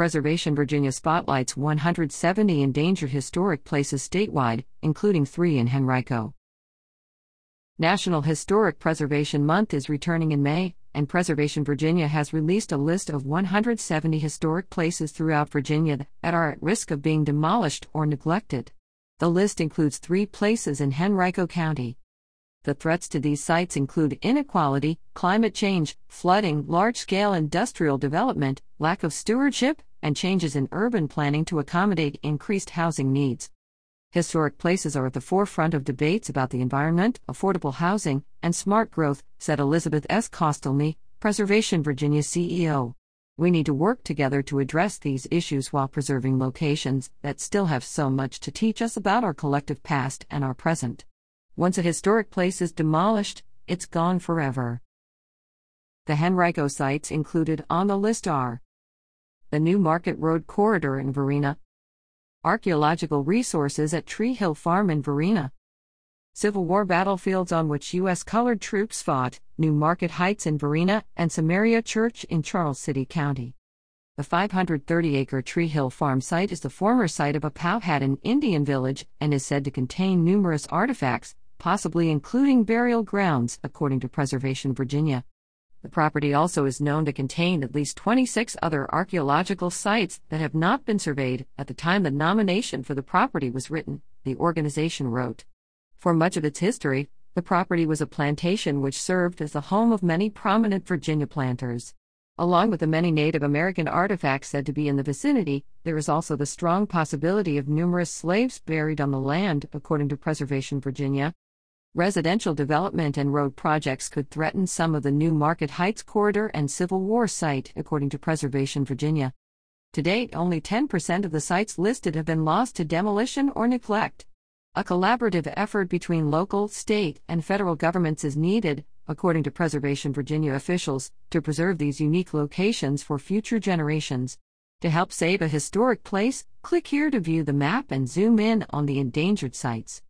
Preservation Virginia spotlights 170 endangered historic places statewide, including three in Henrico. National Historic Preservation Month is returning in May, and Preservation Virginia has released a list of 170 historic places throughout Virginia that are at risk of being demolished or neglected. The list includes three places in Henrico County. The threats to these sites include inequality, climate change, flooding, large scale industrial development, lack of stewardship, and changes in urban planning to accommodate increased housing needs. Historic places are at the forefront of debates about the environment, affordable housing, and smart growth, said Elizabeth S. Kostelny, Preservation Virginia CEO. We need to work together to address these issues while preserving locations that still have so much to teach us about our collective past and our present. Once a historic place is demolished, it's gone forever. The Henrico sites included on the list are the New Market Road Corridor in Varina, archaeological resources at Tree Hill Farm in Varina, Civil War battlefields on which U.S. colored troops fought, New Market Heights in Varina, and Samaria Church in Charles City County. The 530 acre Tree Hill Farm site is the former site of a Powhatan Indian village and is said to contain numerous artifacts, possibly including burial grounds, according to Preservation Virginia. The property also is known to contain at least 26 other archaeological sites that have not been surveyed at the time the nomination for the property was written, the organization wrote. For much of its history, the property was a plantation which served as the home of many prominent Virginia planters. Along with the many Native American artifacts said to be in the vicinity, there is also the strong possibility of numerous slaves buried on the land, according to Preservation Virginia, Residential development and road projects could threaten some of the new Market Heights corridor and Civil War site, according to Preservation Virginia. To date, only 10% of the sites listed have been lost to demolition or neglect. A collaborative effort between local, state, and federal governments is needed, according to Preservation Virginia officials, to preserve these unique locations for future generations. To help save a historic place, click here to view the map and zoom in on the endangered sites.